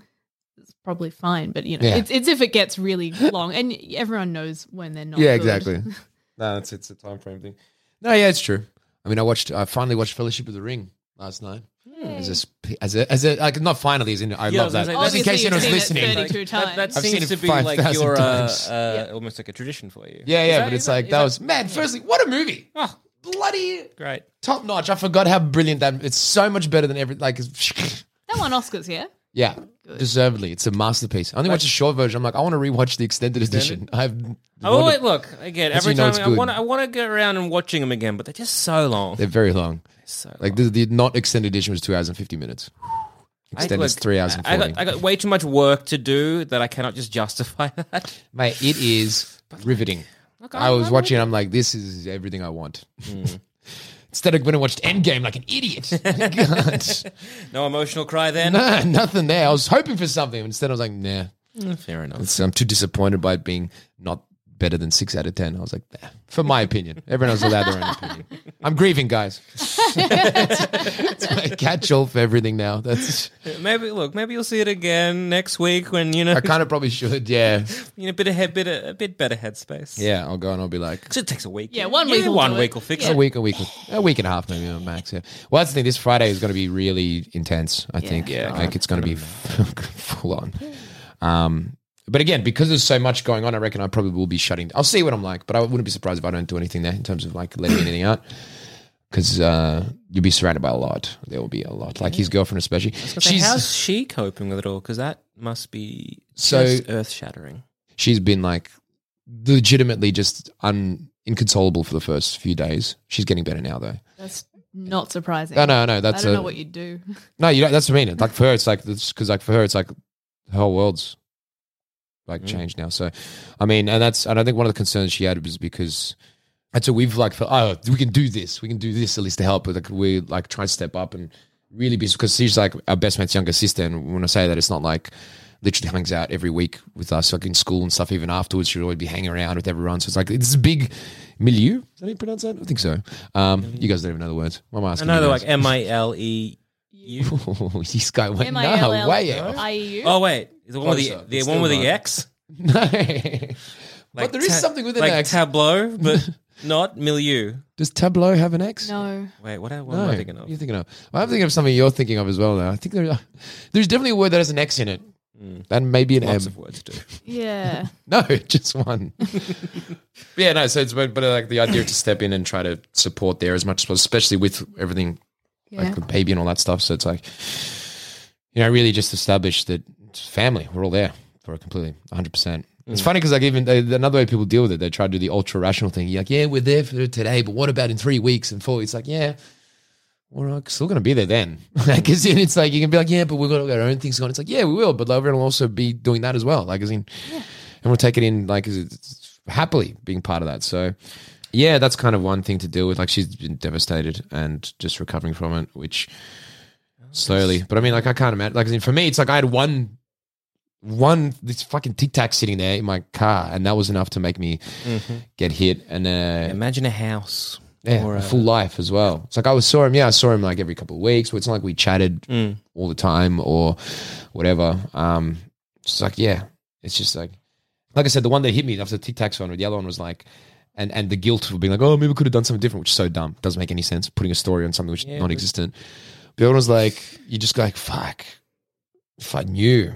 it's probably fine but you know Yeah. it's, it's if it gets really long and everyone knows when they're not yeah, good. exactly. no, it's it's a time frame thing. No, yeah, it's true. I mean, I watched. I finally watched Fellowship of the Ring last night. As a sp- as a as a like not finally as in I Yeah, I love was that. gonna say, Just in Obviously case you've anyone's seen it listening. 32 Like, times. that, that I've seen seems it to be like 5,000 your uh, times. uh, almost like a tradition for you. Yeah, yeah, that- but it's that- like that, that- was man. Firstly, what a movie! Oh, bloody Great. top notch. I forgot how brilliant that. It's so much better than every like. it's- That won Oscars, yeah. Yeah, deservedly. It's a masterpiece. I only watched a short version. I'm like, I want to rewatch the extended edition. I've Oh wait, look again. That's Every you know time it's I good. want, to, I want to get around and watching them again, but they're just so long. They're very long. so Like the, the not extended edition was two hours and fifty minutes. Extended is look, three hours and I forty. got, I got way too much work to do that I cannot just justify that. Mate, it is riveting. Look, I was I'm watching. I'm like, this is everything I want. Hmm. Instead of going and watched Endgame like an idiot. God. No emotional cry then. nah, nothing there. I was hoping for something. Instead, I was like, nah. Mm, Fair enough. It's- I'm too disappointed by it being not better than six out of ten. I was like, nah. for my opinion, everyone else allowed their own opinion. I'm grieving, guys. it's my catch-all for everything now. That's Maybe look, maybe you'll see it again next week when you know I kind of probably should. Yeah, you know a bit of head, bit of, a bit better headspace. yeah. I'll go and I'll be like, 'Cause it takes a week. Yeah, one week will one do it. week will fix Yeah. a it. week, a week, a week and a half, maybe max. Yeah. Well, that's the thing. This Friday is going to be really intense. I think. Yeah, I think it's going to be full on. Um, but again, because there's so much going on, I reckon I probably will be shutting. I'll see what I'm like, but I wouldn't be surprised if I don't do anything there in terms of like letting anything out. Because uh, you'll be surrounded by a lot. There will be a lot. Like his girlfriend, especially. She's, how's she coping with it all? Because that must be So- just earth shattering. she's been like legitimately just un inconsolable for the first few days. She's getting better now though. That's not surprising. No, no, no. That's I don't a, know what you'd do. No, you don't, that's what I mean. Like for her, it's like because like for her, it's like the whole world's like Mm. changed now. So, I mean, and that's and I think one of the concerns she had was because and so we've like felt oh we can do this, we can do this at least to help. But like we like try to step up and really be because she's like our best mate's younger sister, and when I say that, it's not like literally hangs out every week with us like in school and stuff. Even afterwards, she'd always be hanging around with everyone. So it's like it's a big milieu. Is that how you pronounce that? I think so. Um, you guys don't even know the words. What am I I asking? know you they're guys? like M I L E U. this guy went no I L L way out. I E U. Oh wait, is the one with the, the one still with the. X? No. but there is ta- something with an like X. tableau, but not milieu. Does Tableau have an X? No. Wait, what, what No. am I thinking of? You're thinking of. Well, I'm thinking of something you're thinking of as well. Now I think there, there's definitely a word that has an X in it, hmm. and maybe an M. Lots of words too. Yeah. No, just one. yeah, no. So it's but, but uh, like the idea to step in and try to support there as much as possible, especially with everything Yeah. like the baby and all that stuff. So it's like, you know, really just establish that it's family. We're all there for it completely, 100. percent It's funny because like even they, another way people deal with it, they try to do the ultra rational thing. You're like, yeah, we're there for today, but what about in three weeks and four? It's like, yeah. We're like, still going to be there then. Because in it's like, you can be like, yeah, but we've got our own things going. It's like, yeah, we will, but everyone will also be doing that as well. Like, as in, and we'll take it in, like, happily being part of that. So, yeah, that's kind of one thing to deal with. Like, she's been devastated and just recovering from it, which oh, slowly. But I mean, like, I can't imagine. Like, as in, for me, it's like I had one, one, this fucking tic tac sitting there in my car, and that was enough to make me get hit. And, uh, Imagine a house. yeah, Or a full life as well. It's like I was saw him. Yeah, I saw him like every couple of weeks. But it's not like we chatted Mm. all the time or whatever. Um, it's like yeah, it's just like like I said, the one that hit me after the Tic Tacs one, the other one was like. And, and the guilt of being like, oh, maybe we could have done something different, which is so dumb. Doesn't make any sense. Putting a story on something which is non-existent. But the other one was like, you just go like, fuck. If I knew,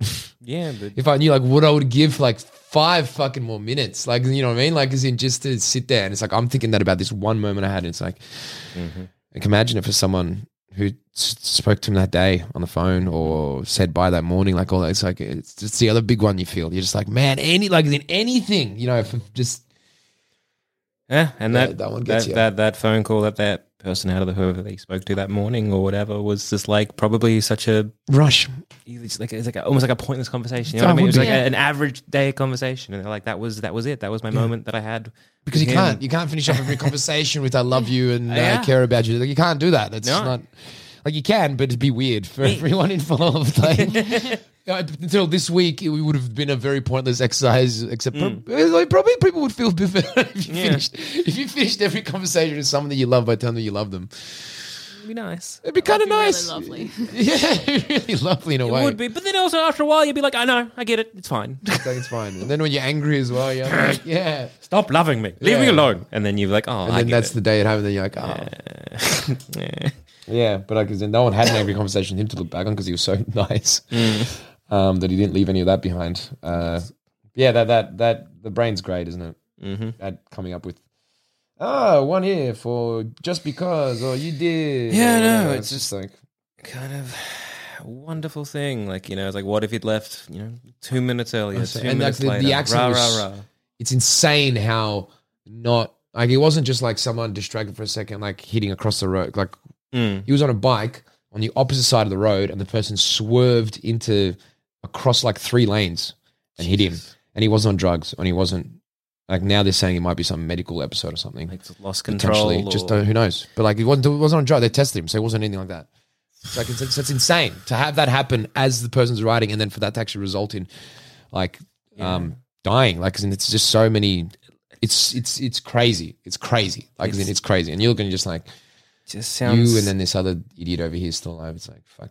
Yeah, but if I knew like what I would give for, like five fucking more minutes, like you know what I mean, like as in just to sit there and it's like I'm thinking that about this one moment I had. And it's like, mm-hmm. I can imagine it for someone who s- spoke to him that day on the phone or said bye that morning, like all that. It's like it's just the other big one you feel. You're just like, man, any like in anything, you know, for just yeah, and Yeah, that that one that, you. that that phone call that that person out of the whoever they spoke to that morning or whatever was just like probably such a rush. it's like it's like a, almost like a pointless conversation. You know That what I mean? It was like a- an average day conversation, and they're like, "That was that was it. That was my moment that I had." Because you him." can't, you can't finish off every conversation with "I love you" and uh, Yeah. "I care about you." Like, you can't do that. That's No. not like you can, but it'd be weird for everyone involved. Like, uh, until this week, it would have been a very pointless exercise. Except, prob- like, probably people would feel better if you Mm. Yeah. finished if you finished every conversation with someone that you love by telling them you love them. It'd be nice. It'd be kind of Be really nice. lovely. yeah, really lovely in a It way. would be, but then also after a while, you'd be like, "I know, I get it. It's fine. It's like, it's fine. And then when you're angry as well, you're like, yeah. Stop loving me. Leave me alone." And then you're like, "Oh, And I then get that's it." the day at home, and then you're like, oh. Yeah. Yeah, but like, no one had an angry conversation with him to look back on because he was so nice Mm. Um, that he didn't leave any of that behind. Uh, yeah, that that that the brain's great, isn't it? Mhm. At coming up with oh, one here for just because, or you did. Yeah, no, whatever. it's just like kind of a wonderful thing. Like you know, it's like what if he'd left? You know, two minutes earlier, two. And, minutes like, the- the accident rah, was- rah, rah. it's insane how not like it wasn't just like someone distracted for a second, like hitting across the road. Like Mm. he was on a bike on the opposite side of the road, and the person swerved into across like three lanes and hit him. And he wasn't on drugs, and he wasn't like now they're saying it might be some medical episode or something. Like lost control. Potentially, just or- don't, who knows? But like, it wasn't, it wasn't on drugs. They tested him, so it wasn't anything like that. It's like it's, it's, it's insane to have that happen as the person's riding, and then for that to actually result in like um, dying. Like, in, it's just so many. It's it's it's crazy. It's crazy. Like, It's- it's crazy, and you're looking just like just sounds you, and then this other idiot over here still alive. It's like fuck.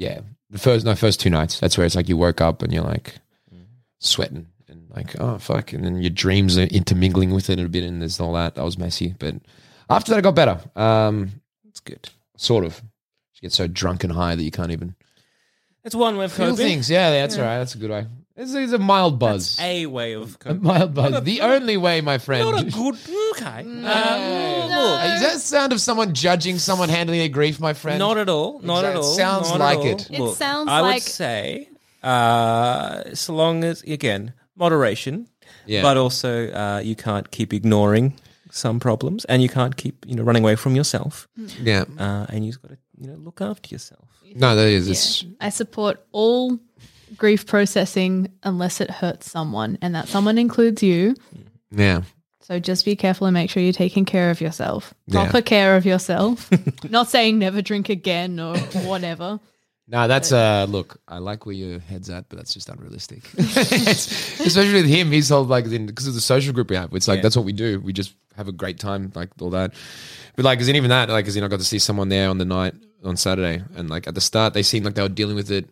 yeah. The first no first two nights. That's where it's like you woke up and you're like sweating and like oh fuck, and then your dreams are intermingling with it a bit, and there's all that. That was messy, but after that it got better. Um, it's good. sort of. You get so drunk and high that you can't even It's one way of feel things. Yeah, that's all right. That's a good way. It's, it's a mild buzz. A way of A mild buzz. The only way, my friend. Not a good. Okay. Hey. Uh, Is that the sound of someone judging someone handling their grief, my friend? Not at all. Not at Exact- all. sounds not like at all. it. It Look, sounds I like- would say, uh, so long as again moderation, Yeah. but also uh, you can't keep ignoring some problems, and you can't keep you know running away from yourself, yeah. uh, and you've got to you know look after yourself. No, that is. It's, I support all grief processing unless it hurts someone, and that someone includes you. yeah. So just be careful and make sure you're taking care of yourself. Yeah. Proper care of yourself. Not saying never drink again or whatever. No, that's uh look, I like where your head's at, but that's just unrealistic. Especially with him, he's all like because of the social group we have. It's like Yeah. that's what we do. We just have a great time, like all that. But like, is even that like, as in I got to see someone there on the night on Saturday, and like at the start, they seemed like they were dealing with it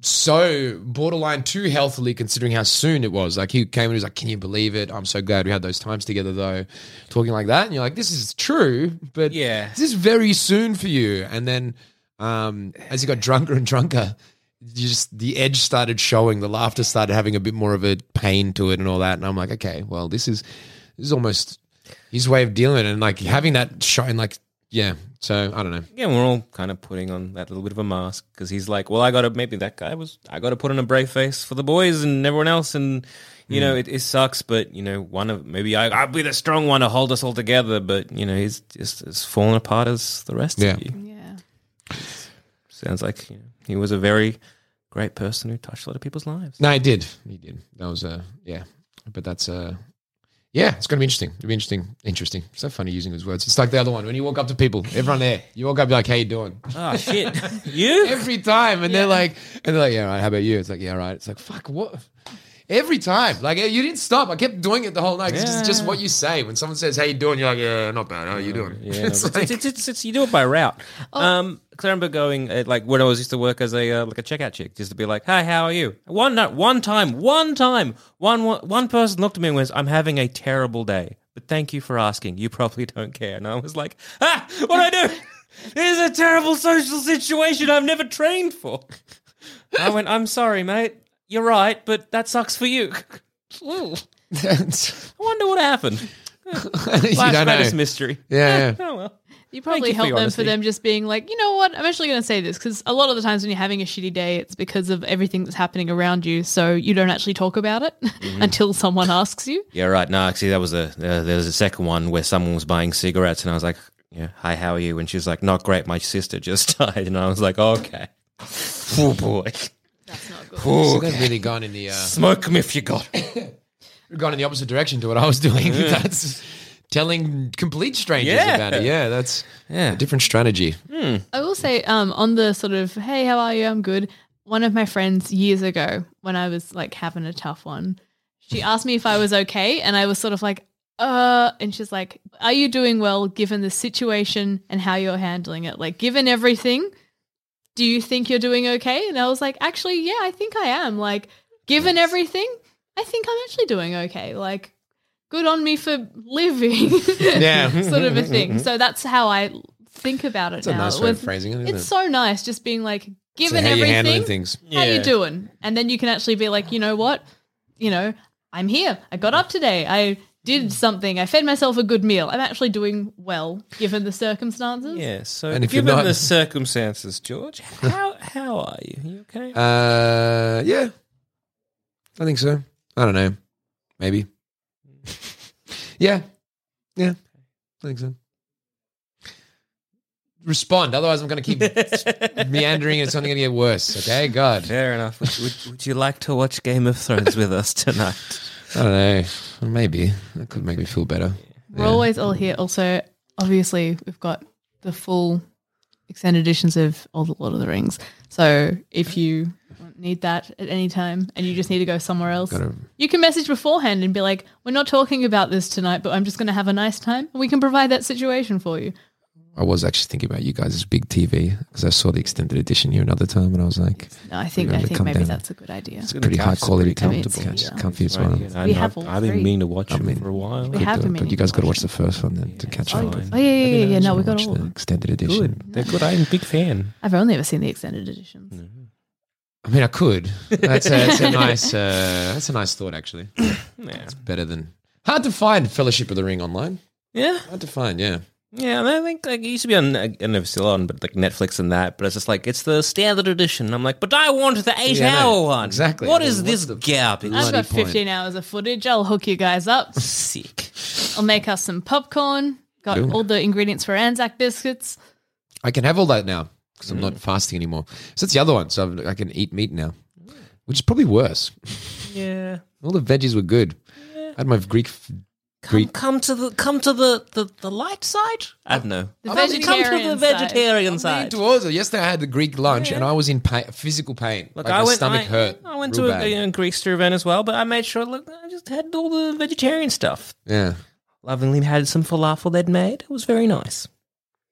so borderline too healthily, considering how soon it was. Like he came and he was like, "Can you believe it? I'm so glad we had those times together, though." Talking like that, and you're like, "This is true, but Yeah. this is very soon for you." And then um, as he got drunker and drunker, you just the edge started showing. The laughter started having a bit more of a pain to it and all that. And I'm like, okay, well, this is this is almost his way of dealing. And like having that shine, like, yeah. So I don't know. Yeah, we're all kind of putting on that little bit of a mask because he's like, well, I got to maybe that guy was I got to put on a brave face for the boys and everyone else, and you know it, it sucks, but you know one of maybe I I'll be the strong one to hold us all together, but you know he's just as fallen apart as the rest Yeah. of you. Yeah. Sounds like you know, he was a very great person who touched a lot of people's lives. No, he did. He did. That was uh yeah. But that's uh yeah, it's gonna be interesting. It'll be interesting. Interesting. So funny using those words. It's like the other one. When you walk up to people, everyone there, you walk up and be like, How you doing? Oh shit, you? Every time. And they're like and they're like, Yeah, right, how about you? It's like, Yeah, all right. It's like, fuck, what Every time, like you didn't stop. I kept doing it the whole night. It's just, just what you say when someone says, "How you doing?" You're like, "Yeah, not bad. How you doing?" Yeah, It's it's, like- it's, it's, it's, you do it by route. Um, 'cause I remember going uh, like when I was used to work as a uh, like a checkout chick, just to be like, "Hi, how are you?" One no, one time, one time, one one one person looked at me and was, "I'm having a terrible day, but thank you for asking. You probably don't care." And I was like, "Ah, what do I do? this is a terrible social situation I've never trained for." I went, "I'm sorry, mate. You're right, but that sucks for you." Ooh, I wonder what happened. don't know. mystery. Yeah, yeah. Oh well. You probably you help them honesty. for them just being like, you know what? I'm actually going to say this because a lot of the times when you're having a shitty day, it's because of everything that's happening around you. So you don't actually talk about it Mm-hmm. until someone asks you. Yeah, right. No, actually, that was a uh, there was a second one where someone was buying cigarettes, and I was like, "Yeah, hi, how are you?" And she was like, "Not great. My sister just died." And I was like, "Okay, oh boy, So they've really gone in the uh, smoke 'em if you got. gone in the opposite direction to what I was doing. That's telling complete strangers Yeah. about it. Yeah, that's Yeah. a different strategy. I will say, um, on the sort of, hey, how are you? I'm good. One of my friends years ago, when I was like having a tough one, she asked me if I was okay. And I was sort of like, uh, and she's like, are you doing well given the situation and how you're handling it? Like, given everything, do you think you're doing okay? And I was like, actually, yeah, I think I am. Like, given everything, I think I'm actually doing okay. Like, good on me for living. Yeah. sort of a thing. So that's how I think about it It's a now. nice way of With- phrasing it, isn't it's it? so nice just being like, So given how you everything, things. how Yeah. you doing? And then you can actually be like, you know what? You know, I'm here. I got up today. I did something. I fed myself a good meal. I'm actually doing well given the circumstances. Yeah. So, And if you're given not- the circumstances, George, how how are you? You okay? Uh, yeah, I think so. I don't know, maybe. yeah, yeah, I think so. Respond, otherwise I'm going to keep meandering and it's only going to get worse. Okay, God, Fair enough. Would, would, would you like to watch Game of Thrones with us tonight? I don't know. Maybe that could make me feel better. We're always all here. Also, obviously, we've got the full extended editions of all the Lord of the Rings. So if you need that at any time and you just need to go somewhere else, Gotta- you can message beforehand and be like, "We're not talking about this tonight, but I'm just going to have a nice time." We can provide that situation for you. I was actually thinking about you guys' big TV because I saw the extended edition here another time and I was like, No, I think I think maybe down. that's a good idea. it's a pretty high quality, pretty comfortable, comfortable. couch, comfy as well. I We know, have all I've been three. meaning to watch I mean, for a while. We have do been it, but you guys got to watch watch the first one then to catch up. oh, yeah, yeah, yeah, yeah. No, we got Watch all. the extended edition. Good. They're good. I'm a big fan. I've only ever seen the extended editions. I mean, I could. That's a, that's a nice. Uh, that's a nice thought, actually. It's better than hard to find Fellowship of the Ring online. Yeah. Hard to find. Yeah. Yeah, and I think like it used to be on. I don't know if it's still on, but like Netflix and that. But it's just like it's the standard edition. I'm like, but I want the eight Yeah, I know. hour one. Exactly. What I mean, is what's this the garbage? I've bloody got point? 15 hours of footage. I'll hook you guys up. Sick. I'll make us some popcorn. Got Cool. all the ingredients for Anzac biscuits. I can have all that now because I'm mm. not fasting anymore. So that's the other one. So I've- I can eat meat now, which is probably worse. Yeah. All the veggies were good. I had my Greek. Come, come to the come to the, the, the light side. I don't know. The Come to the vegetarian Leaning side. towards it. Yesterday I had the Greek lunch and I was in pain, physical pain. Look, like I my went. stomach I, hurt. I went to a, bad. a Greek stew event as well, but I made sure. Look, I just had all the vegetarian stuff. Yeah. Lovingly had some falafel they'd made. It was very nice.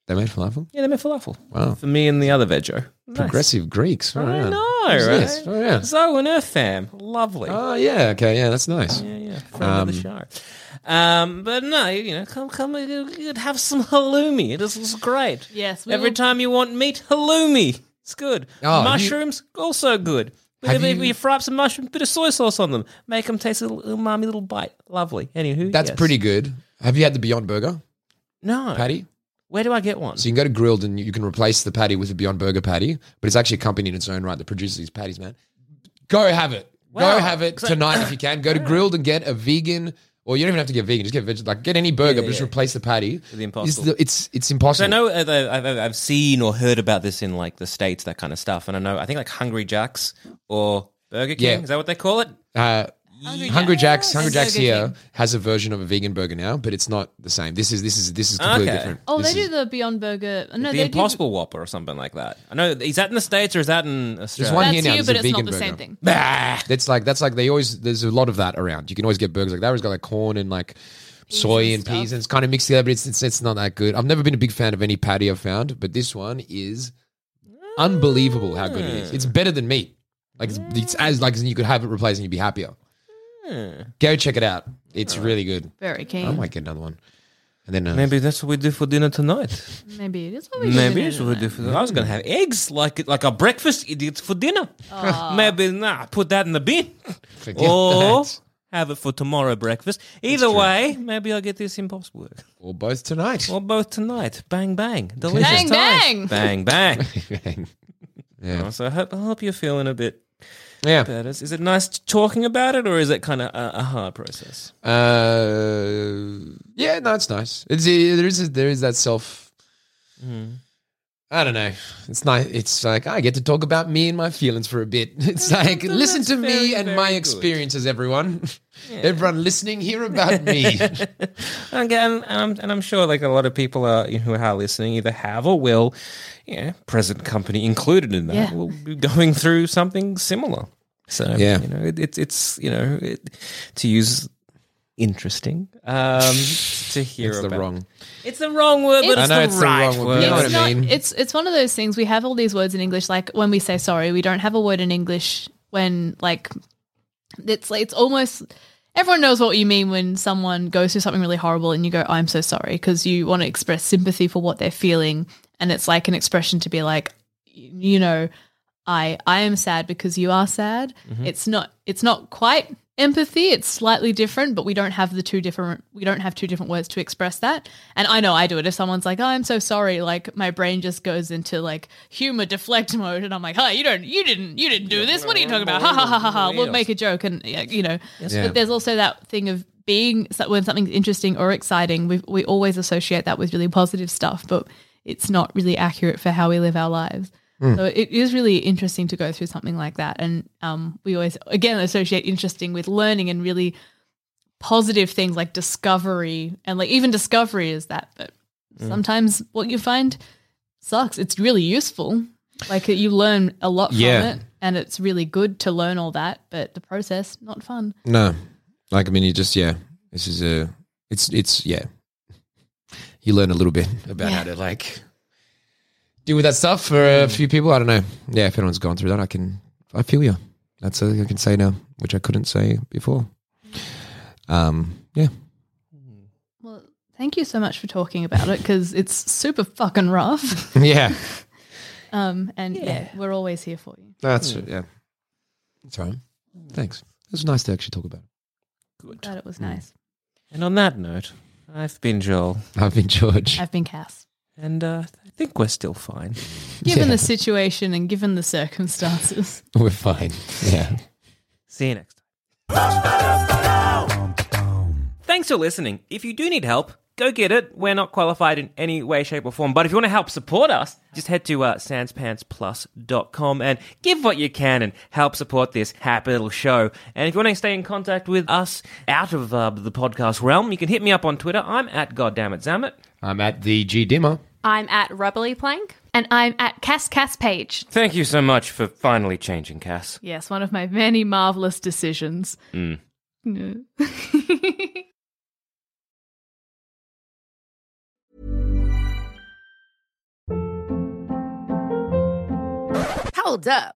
They made falafel. Yeah, they made falafel Wow. for me and the other veggie. Nice. Progressive Greeks. Oh, I yeah. know, Who's right? this? Oh, yeah. Zoe and her fam, lovely. Oh, yeah. Okay. Yeah, that's nice. yeah, yeah, friend of the Um, show. Um, but no, you know, come, come, you could have some halloumi. It is it's great. Yes, we Every will- time you want meat, halloumi. It's good. Oh, you- Mushrooms, also good. But Have you- you fry up some mushrooms, bit of soy sauce on them, make them taste a little umami, little bite. Lovely. Anywho, That's yes. pretty good. Have you had the Beyond Burger No, patty? Where do I get one? So you can go to Grill'd and you can replace the patty with a Beyond Burger patty, but it's actually a company in its own right that produces these patties, man. Go have it. Wow. Go have it 'Cause I- tonight if you can. Go to Grill'd and get a vegan, or you don't even have to get vegan. Just get veg. Like get any burger, Yeah, but just yeah. replace the patty. the It's Impossible. the- It's it's So impossible. I know uh, the- I've, I've- I've seen or heard about this in like the states, that kind of stuff, and I know I think like Hungry Jacks or Burger King Yeah. is that what they call it? Uh, Hungry Jack's Hungry Jack's Burger here King. has a version of a vegan burger now, but it's not the same. This is this is this is completely Okay. different. Oh, This they is- do the Beyond Burger. No, the they Impossible Whopper or something like that. I know. Is that in the states or is that in Australia? There's one Do, here that's now, you, there's but a it's not vegan the same burger. thing. Bah. That's like that's like they always there's a lot of that around. You can always get burgers like that. It's got like corn and like soy and, and peas stuff. and it's kind of mixed together, but it's, it's it's not that good. I've never been a big fan of any patty I've found, but this one is unbelievable how good it is. It's mm. better than meat. Like it's, it's as like you could have it replaced and you'd be happier. Go check it out. It's really good. Very keen. I might get another one. And then uh, Maybe that's what we do for dinner tonight. Maybe it is what we do Maybe it's what we do for dinner. I was gonna have eggs like like a breakfast idiot for dinner. Maybe nah, put that in the bin. forget or that. have it for tomorrow breakfast. Either way, maybe I'll get this impossible burger. or both tonight. Or both tonight. Bang bang. Delicious Bang, times. bang. Bang bang. yeah, so I hope, I hope you're feeling a bit yeah. better. Is it nice talking about it or is it kind of a, a hard process? Uh, yeah, no, it's nice. It's there is there is that self. I don't know. It's nice. It's like I get to talk about me and my feelings for a bit. It's like listen to me and my good. experiences, everyone. Everyone listening, hear about me. Again, and I'm, and I'm sure like a lot of people are, who are listening either have or will, yeah, present company included in that, Yeah. will be going through something similar. So Yeah. you know, it, it's it's you know, it, to use interesting um, to hear it's the about. wrong. It's the wrong word, but I it's know the it's the right wrong word, word. but you know what it's I not, mean? It's it's one of those things. We have all these words in English. Like when we say sorry, we don't have a word in English when like it's like it's almost everyone knows what you mean when someone goes through something really horrible and you go, "I'm so sorry," because you want to express sympathy for what they're feeling, and it's like an expression to be like, you know, I I am sad because you are sad. Mm-hmm. It's not it's not quite empathy. It's slightly different but we don't have the two different we don't have two different words to express that. And i know i do it. If someone's like oh i'm so sorry like my brain just goes into like humor deflect mode and i'm like hi you don't you didn't you didn't do this. What are you talking about? ha ha ha ha ha. We'll make a joke and you know. Yeah. but there's also that thing of being when something's interesting or exciting we we always associate that with really positive stuff but it's not really accurate for how we live our lives so it is really interesting to go through something like that. And um, we always, again, associate interesting with learning and really positive things like discovery. And like even discovery is that. But sometimes what you find sucks. It's really useful. Like you learn a lot from Yeah. it. And it's really good to learn all that. But the process, not fun. No, like I mean, you just yeah. This is a. It's it's yeah. You learn a little bit about how to like deal with that stuff for a few people. I don't know. Yeah, if anyone's gone through that, I can. I feel you. That's all I can say now, which I couldn't say before. Um. Yeah. Well, thank you so much for talking about it because it's super fucking rough. Yeah. Um, and yeah. we're always here for you. That's yeah. That's all right. Thanks. It was nice to actually talk about it. Good. Glad it was nice. And on that note, I've been Joel, I've been George. I've been Cass. and uh, I think we're still fine. Given Yeah. the situation and given the circumstances. We're fine. Yeah. See you next time. Thanks for listening. If you do need help, go get it. We're not qualified in any way, shape, or form. But if you want to help support us, just head to uh, sanspantsplus.com and give what you can and help support this happy little show. And if you want to stay in contact with us out of uh, the podcast realm, you can hit me up on Twitter. I'm at goddammit I'm at the G Dimmer. I'm at Rubbly Plank. And I'm at Cass Cass Page. Thank you so much for finally changing, Cass. Yes, one of my many marvelous decisions. No. Mm. Hold up.